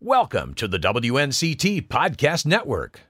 Welcome to the WNCT Podcast Network.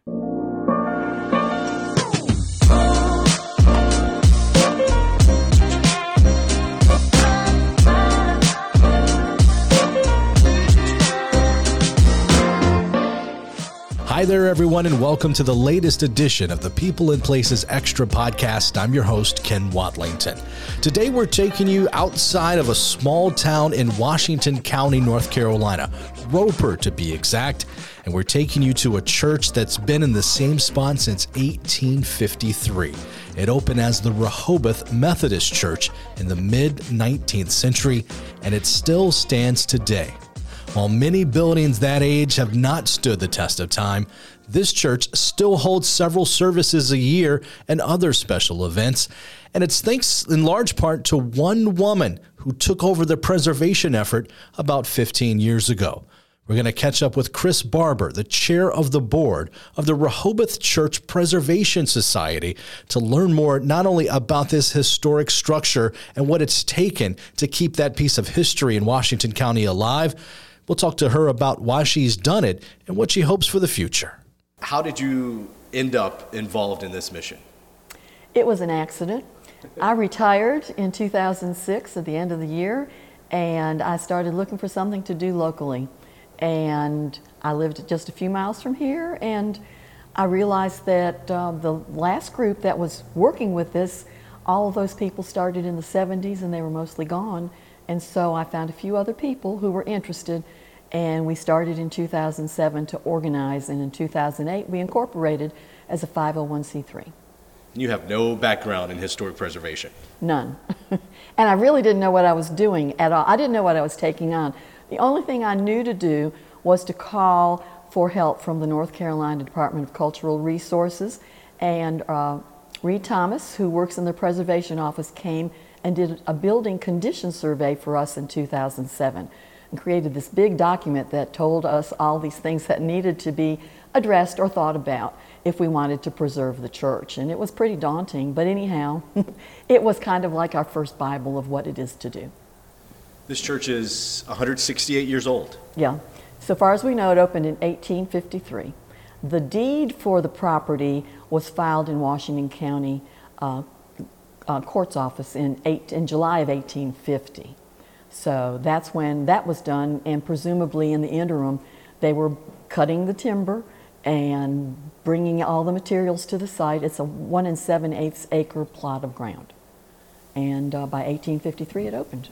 There, everyone, and welcome to the latest edition of the People and Places Extra podcast. I'm your host, Ken Watlington. Today, we're taking you outside of a small town in Washington County, North Carolina, Roper to be exact, and we're taking you to a church that's been in the same spot since 1853. It opened as the Rehoboth Methodist Church in the mid 19th century, and it still stands today. While many buildings that age have not stood the test of time, this church still holds several services a year and other special events. And it's thanks in large part to one woman who took over the preservation effort about 15 years ago. We're going to catch up with Chris Barber, the chair of the board of the Rehoboth Church Preservation Society, to learn more not only about this historic structure and what it's taken to keep that piece of history in Washington County alive We'll talk to her about why she's done it and what she hopes for the future. How did you end up involved in this mission? It was an accident. I retired in 2006 at the end of the year, and I started looking for something to do locally. And I lived just a few miles from here, and I realized that uh, the last group that was working with this, all of those people started in the 70s and they were mostly gone. And so I found a few other people who were interested, and we started in 2007 to organize, and in 2008 we incorporated as a 501c3. You have no background in historic preservation? None. and I really didn't know what I was doing at all. I didn't know what I was taking on. The only thing I knew to do was to call for help from the North Carolina Department of Cultural Resources, and uh, Reid Thomas, who works in the preservation office, came and did a building condition survey for us in 2007 and created this big document that told us all these things that needed to be addressed or thought about if we wanted to preserve the church. And it was pretty daunting, but anyhow, it was kind of like our first Bible of what it is to do. This church is 168 years old. Yeah. So far as we know, it opened in 1853. The deed for the property was filed in Washington County uh, uh, court's office in, eight, in July of 1850. So that's when that was done, and presumably in the interim, they were cutting the timber and bringing all the materials to the site. It's a one and seven eighths acre plot of ground. And uh, by 1853, it opened.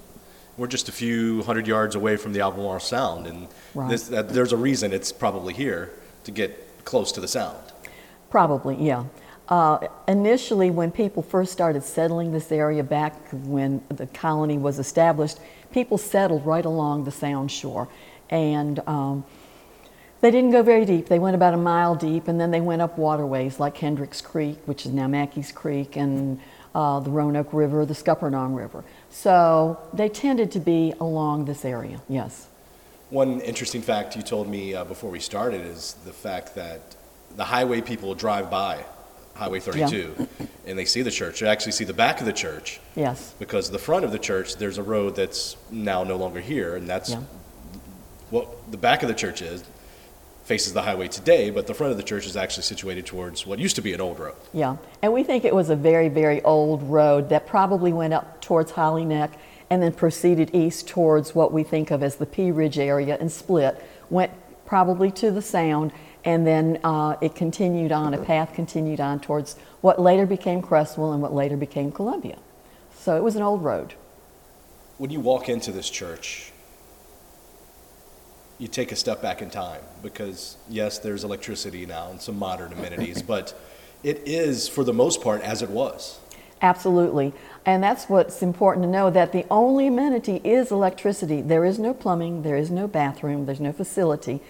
We're just a few hundred yards away from the Albemarle Sound, and Right. this, uh, there's a reason it's probably here to get close to the Sound. Probably, yeah. Uh, initially, when people first started settling this area back when the colony was established, people settled right along the Sound shore. And um, they didn't go very deep. They went about a mile deep, and then they went up waterways like Hendricks Creek, which is now Mackey's Creek, and uh, the Roanoke River, the Scuppernong River. So they tended to be along this area, yes. One interesting fact you told me uh, before we started is the fact that the highway people drive by Highway 32 and they see the church. They actually see the back of the church Yes, because the front of the church, there's a road that's now no longer here, and that's yeah. what the back of the church is. Faces the highway today, but the front of the church is actually situated towards what used to be an old road. Yeah, and we think it was a very, very old road that probably went up towards Holly Neck and then proceeded east towards what we think of as the Pea Ridge area and split, went probably to the Sound, and then uh, it continued on, a path continued on towards what later became Creswell and what later became Columbia. So it was an old road. When you walk into this church, you take a step back in time because, yes, there's electricity now and some modern amenities, but it is, for the most part, as it was. Absolutely. And that's what's important to know that the only amenity is electricity. There is no plumbing, there is no bathroom, there's no facility.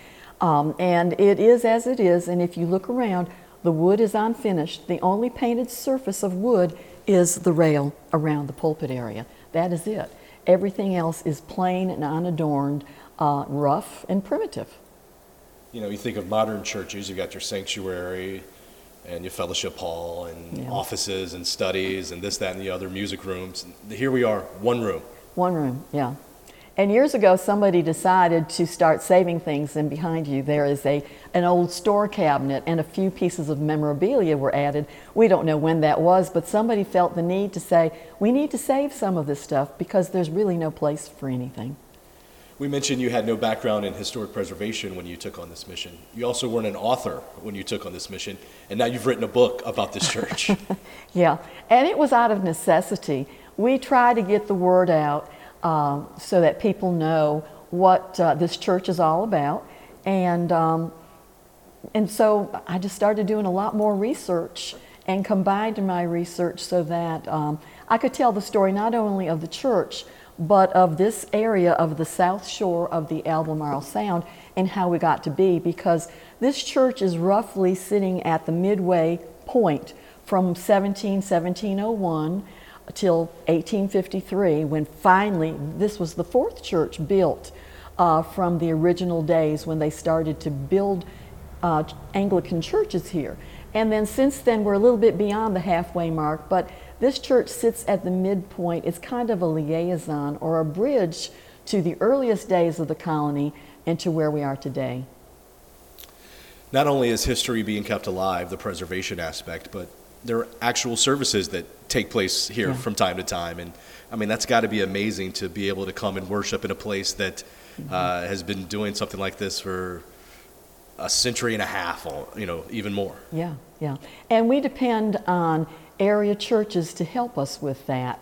Um, and it is as it is. And if you look around, the wood is unfinished. The only painted surface of wood is the rail around the pulpit area. That is it. Everything else is plain and unadorned, uh, rough and primitive. You know, you think of modern churches, you've got your sanctuary and your fellowship hall and Yeah. offices and studies and this, that, and the other, music rooms. Here we are, one room. One room, yeah. And years ago, somebody decided to start saving things, and behind you there is a, an old store cabinet, and a few pieces of memorabilia were added. We don't know when that was, but somebody felt the need to say, we need to save some of this stuff because there's really no place for anything. We mentioned you had no background in historic preservation when you took on this mission. You also weren't an author when you took on this mission, and now you've written a book about this church. yeah, and it was out of necessity. We try to get the word out um, so that people know what uh, this church is all about. And, um, and so I just started doing a lot more research and combined my research so that um, I could tell the story not only of the church, but of this area of the south shore of the Albemarle Sound and how we got to be because this church is roughly sitting at the midway point from 17, 1701 till 1853 when finally this was the fourth church built uh, from the original days when they started to build uh, Anglican churches here. And then since then, we're a little bit beyond the halfway mark, but this church sits at the midpoint. It's kind of a liaison or a bridge to the earliest days of the colony and to where we are today. Not only is history being kept alive, the preservation aspect, but there are actual services that take place here yeah. from time to time. And I mean, that's got to be amazing to be able to come and worship in a place that mm-hmm. uh, has been doing something like this for a century and a half, or, you know, even more. Yeah, yeah. And we depend on area churches to help us with that.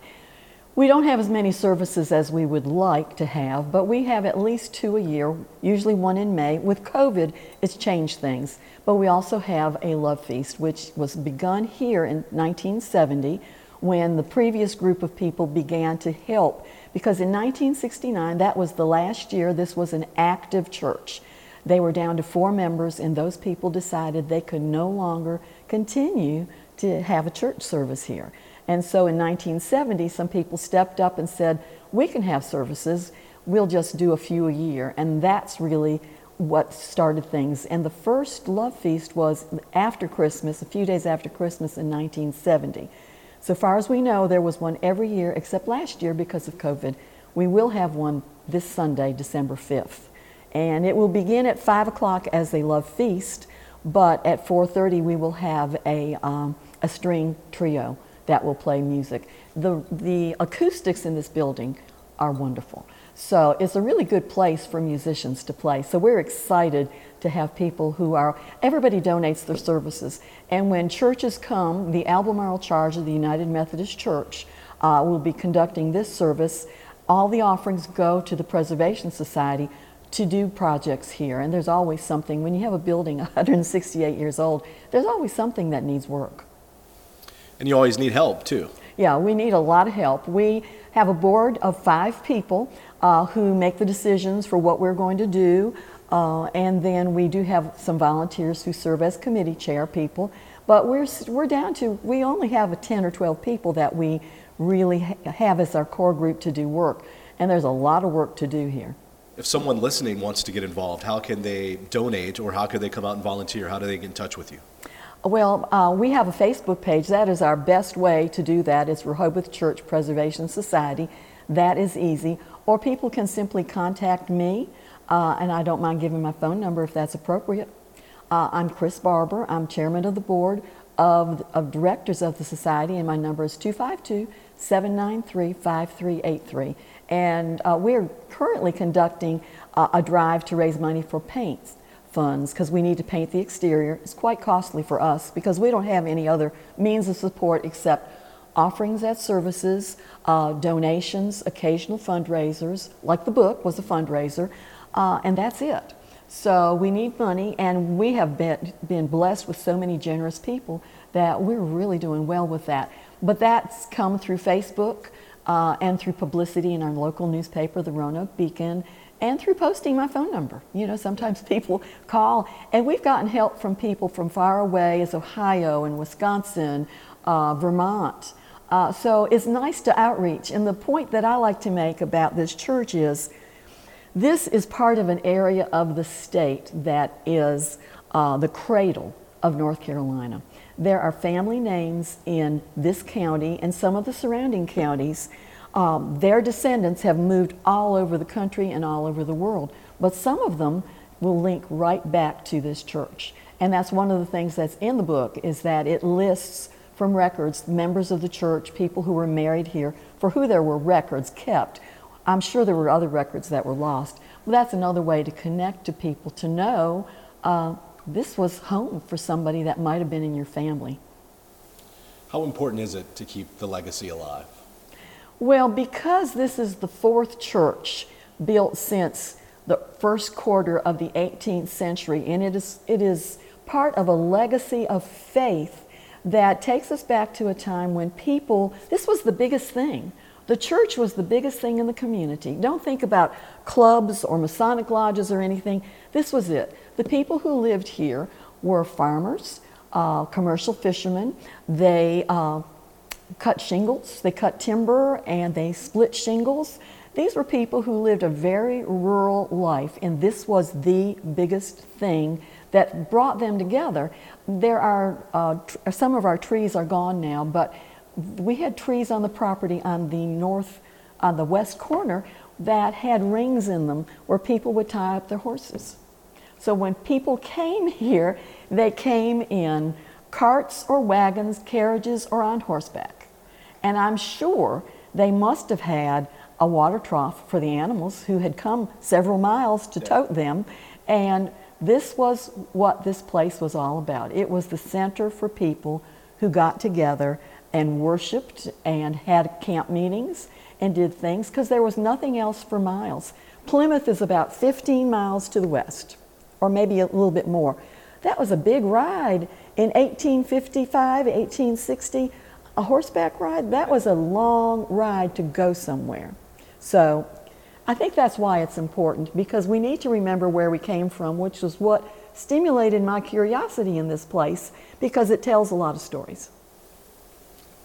We don't have as many services as we would like to have, but we have at least two a year, usually one in May. With COVID, it's changed things. But we also have a love feast, which was begun here in 1970 when the previous group of people began to help. Because in 1969, that was the last year this was an active church. They were down to four members, and those people decided they could no longer continue to have a church service here. And so in 1970, some people stepped up and said, We can have services, we'll just do a few a year. And that's really what started things. And the first Love Feast was after Christmas, a few days after Christmas in 1970. So far as we know, there was one every year except last year because of COVID. We will have one this Sunday, December 5th. And it will begin at 5 o'clock as a Love Feast, but at 4.30 we will have a, um, a string trio that will play music. The, the acoustics in this building are wonderful. So it's a really good place for musicians to play. So we're excited to have people who are, everybody donates their services. And when churches come, the Albemarle Charge of the United Methodist Church uh, will be conducting this service. All the offerings go to the Preservation Society to do projects here. And there's always something, when you have a building 168 years old, there's always something that needs work. And you always need help too. Yeah, we need a lot of help. We have a board of five people uh, who make the decisions for what we're going to do. Uh, and then we do have some volunteers who serve as committee chair people. But we're, we're down to, we only have a 10 or 12 people that we really ha- have as our core group to do work. And there's a lot of work to do here. If someone listening wants to get involved, how can they donate or how can they come out and volunteer? How do they get in touch with you? Well, uh, we have a Facebook page. That is our best way to do that. It's Rehoboth Church Preservation Society. That is easy. Or people can simply contact me, uh, and I don't mind giving my phone number if that's appropriate. Uh, I'm Chris Barber. I'm chairman of the board of, of directors of the society, and my number is 252 793 5383. And uh, we're currently conducting uh, a drive to raise money for paints funds because we need to paint the exterior. It's quite costly for us because we don't have any other means of support except offerings at services, uh, donations, occasional fundraisers, like the book was a fundraiser, uh, and that's it. So we need money, and we have been, been blessed with so many generous people that we're really doing well with that. But that's come through Facebook uh, and through publicity in our local newspaper, the Roanoke Beacon, and through posting my phone number. You know, sometimes people call, and we've gotten help from people from far away as Ohio and Wisconsin, uh, Vermont. Uh, so it's nice to outreach. And the point that I like to make about this church is this is part of an area of the state that is uh, the cradle of North Carolina. There are family names in this county and some of the surrounding counties Um, their descendants have moved all over the country and all over the world, but some of them will link right back to this church. And that's one of the things that's in the book is that it lists from records members of the church, people who were married here, for who there were records kept. I'm sure there were other records that were lost. But that's another way to connect to people to know uh, this was home for somebody that might have been in your family. How important is it to keep the legacy alive? Well, because this is the fourth church built since the first quarter of the 18th century, and it is, it is part of a legacy of faith that takes us back to a time when people, this was the biggest thing. The church was the biggest thing in the community. Don't think about clubs or Masonic lodges or anything. This was it. The people who lived here were farmers, uh, commercial fishermen. They uh, cut shingles, they cut timber, and they split shingles. These were people who lived a very rural life, and this was the biggest thing that brought them together. There are uh, tr- some of our trees are gone now, but we had trees on the property on the north, on the west corner that had rings in them where people would tie up their horses. So when people came here, they came in carts or wagons, carriages, or on horseback. And I'm sure they must have had a water trough for the animals who had come several miles to tote them. And this was what this place was all about. It was the center for people who got together and worshiped and had camp meetings and did things because there was nothing else for miles. Plymouth is about 15 miles to the west, or maybe a little bit more. That was a big ride in 1855, 1860. A horseback ride, that was a long ride to go somewhere. So I think that's why it's important because we need to remember where we came from, which is what stimulated my curiosity in this place because it tells a lot of stories.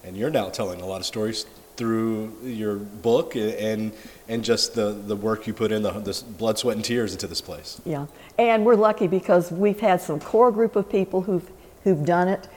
And you're now telling a lot of stories through your book and and just the, the work you put in, the, the blood, sweat, and tears into this place. Yeah, and we're lucky because we've had some core group of people who've who've done it.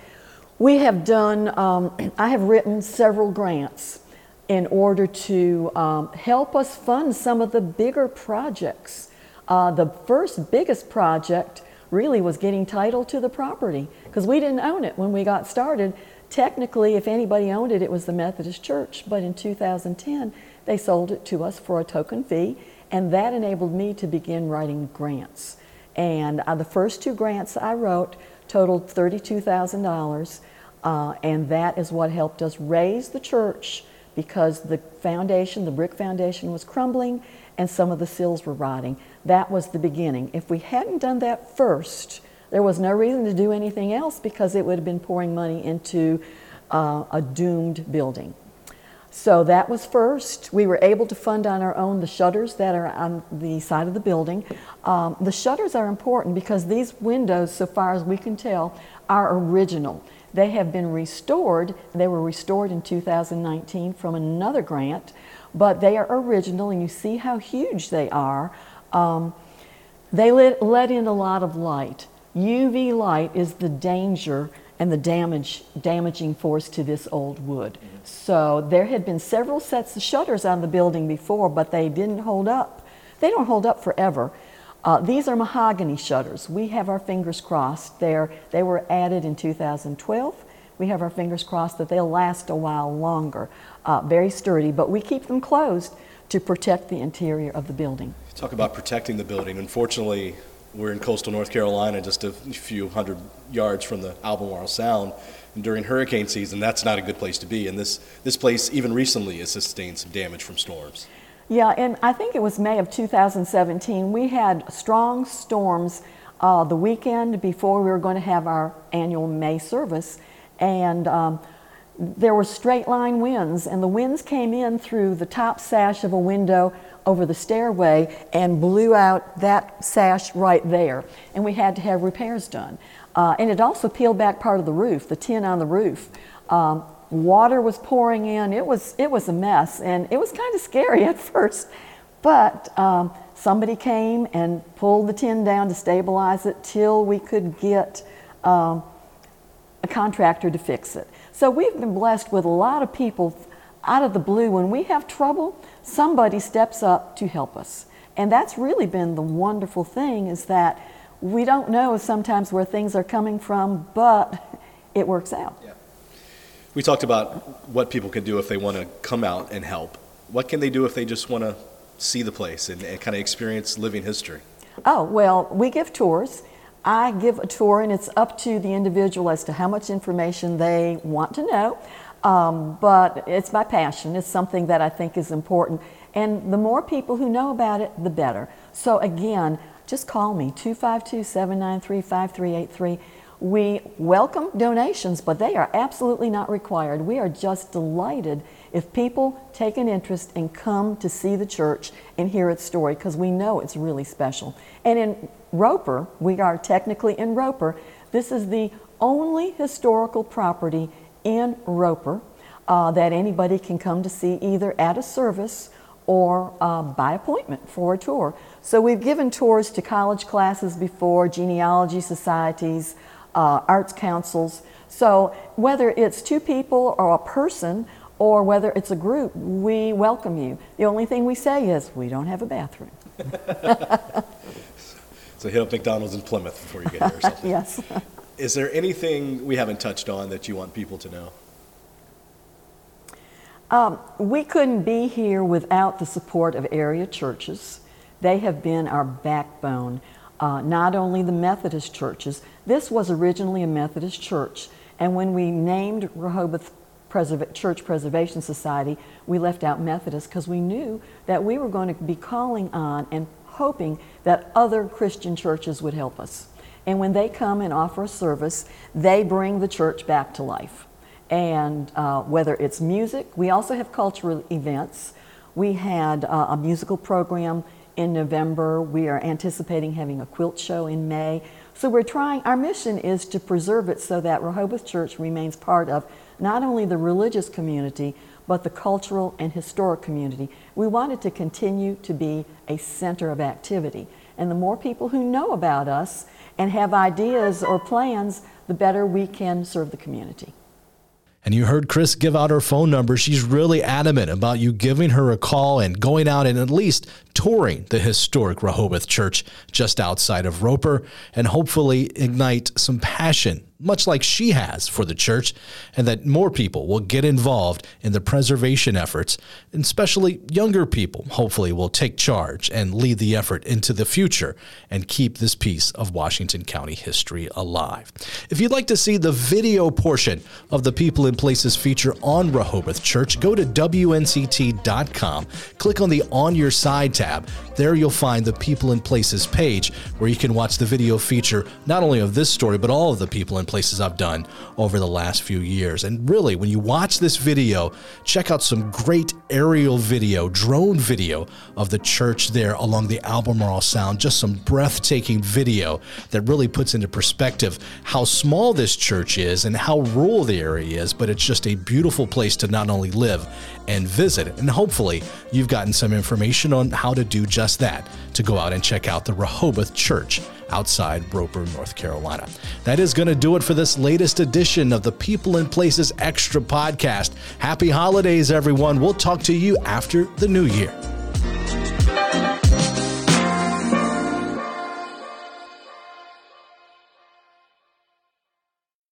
We have done. Um, I have written several grants in order to um, help us fund some of the bigger projects. Uh, the first biggest project really was getting title to the property because we didn't own it when we got started. Technically, if anybody owned it, it was the Methodist Church, but in 2010, they sold it to us for a token fee, and that enabled me to begin writing grants. And uh, the first two grants I wrote totaled $32,000, uh, and that is what helped us raise the church because the foundation, the brick foundation, was crumbling and some of the sills were rotting. That was the beginning. If we hadn't done that first, there was no reason to do anything else because it would have been pouring money into uh, a doomed building. So that was first. We were able to fund on our own the shutters that are on the side of the building. Um, the shutters are important because these windows, so far as we can tell, are original. They have been restored. They were restored in 2019 from another grant, but they are original, and you see how huge they are. Um, they let, let in a lot of light. UV light is the danger and the damage, damaging force to this old wood. So there had been several sets of shutters on the building before, but they didn't hold up. They don't hold up forever. Uh, these are mahogany shutters. We have our fingers crossed. They're, they were added in 2012. We have our fingers crossed that they'll last a while longer. Uh, very sturdy, but we keep them closed to protect the interior of the building. Talk about protecting the building. Unfortunately, we're in coastal North Carolina, just a few hundred yards from the Albemarle Sound. And during hurricane season, that's not a good place to be. And this, this place, even recently, has sustained some damage from storms. Yeah, and I think it was May of 2017. We had strong storms uh, the weekend before we were going to have our annual May service. And um, there were straight line winds, and the winds came in through the top sash of a window over the stairway and blew out that sash right there. And we had to have repairs done. Uh, and it also peeled back part of the roof, the tin on the roof. Um, water was pouring in. It was, it was a mess, and it was kind of scary at first. But um, somebody came and pulled the tin down to stabilize it till we could get um, a contractor to fix it. So we've been blessed with a lot of people out of the blue, when we have trouble, somebody steps up to help us. And that's really been the wonderful thing is that we don't know sometimes where things are coming from, but it works out. Yeah. We talked about what people can do if they want to come out and help. What can they do if they just want to see the place and, and kind of experience living history? Oh, well, we give tours. I give a tour, and it's up to the individual as to how much information they want to know. Um, but it's my passion. It's something that I think is important. And the more people who know about it, the better. So, again, just call me 252 793 5383. We welcome donations, but they are absolutely not required. We are just delighted if people take an interest and come to see the church and hear its story because we know it's really special. And in Roper, we are technically in Roper, this is the only historical property in Roper uh, that anybody can come to see either at a service or uh, by appointment for a tour. So we've given tours to college classes before, genealogy societies, uh, arts councils. So whether it's two people or a person or whether it's a group, we welcome you. The only thing we say is we don't have a bathroom. so hit up McDonald's in Plymouth before you get here or something. yes. Is there anything we haven't touched on that you want people to know? Um, we couldn't be here without the support of area churches. They have been our backbone. Uh, not only the Methodist churches, this was originally a Methodist church, and when we named Rehoboth Preserva- Church Preservation Society, we left out Methodist because we knew that we were going to be calling on and hoping that other Christian churches would help us. And when they come and offer a service, they bring the church back to life. And uh, whether it's music, we also have cultural events. We had uh, a musical program in November. We are anticipating having a quilt show in May. So we're trying, our mission is to preserve it so that Rehoboth Church remains part of not only the religious community, but the cultural and historic community. We want it to continue to be a center of activity. And the more people who know about us and have ideas or plans, the better we can serve the community. And you heard Chris give out her phone number. She's really adamant about you giving her a call and going out and at least touring the historic Rehoboth Church just outside of Roper and hopefully ignite some passion much like she has for the church, and that more people will get involved in the preservation efforts, and especially younger people, hopefully, will take charge and lead the effort into the future and keep this piece of Washington County history alive. If you'd like to see the video portion of the People in Places feature on Rehoboth Church, go to WNCT.com, click on the On Your Side tab. There you'll find the People in Places page where you can watch the video feature not only of this story, but all of the people in places I've done over the last few years. And really, when you watch this video, check out some great aerial video, drone video of the church there along the Albemarle Sound. Just some breathtaking video that really puts into perspective how small this church is and how rural the area is. But it's just a beautiful place to not only live and visit. And hopefully, you've gotten some information on how to do just that to go out and check out the Rehoboth Church outside Roper, North Carolina. That is going to do it for this latest edition of the People and Places Extra podcast. Happy holidays, everyone. We'll talk to you after the new year.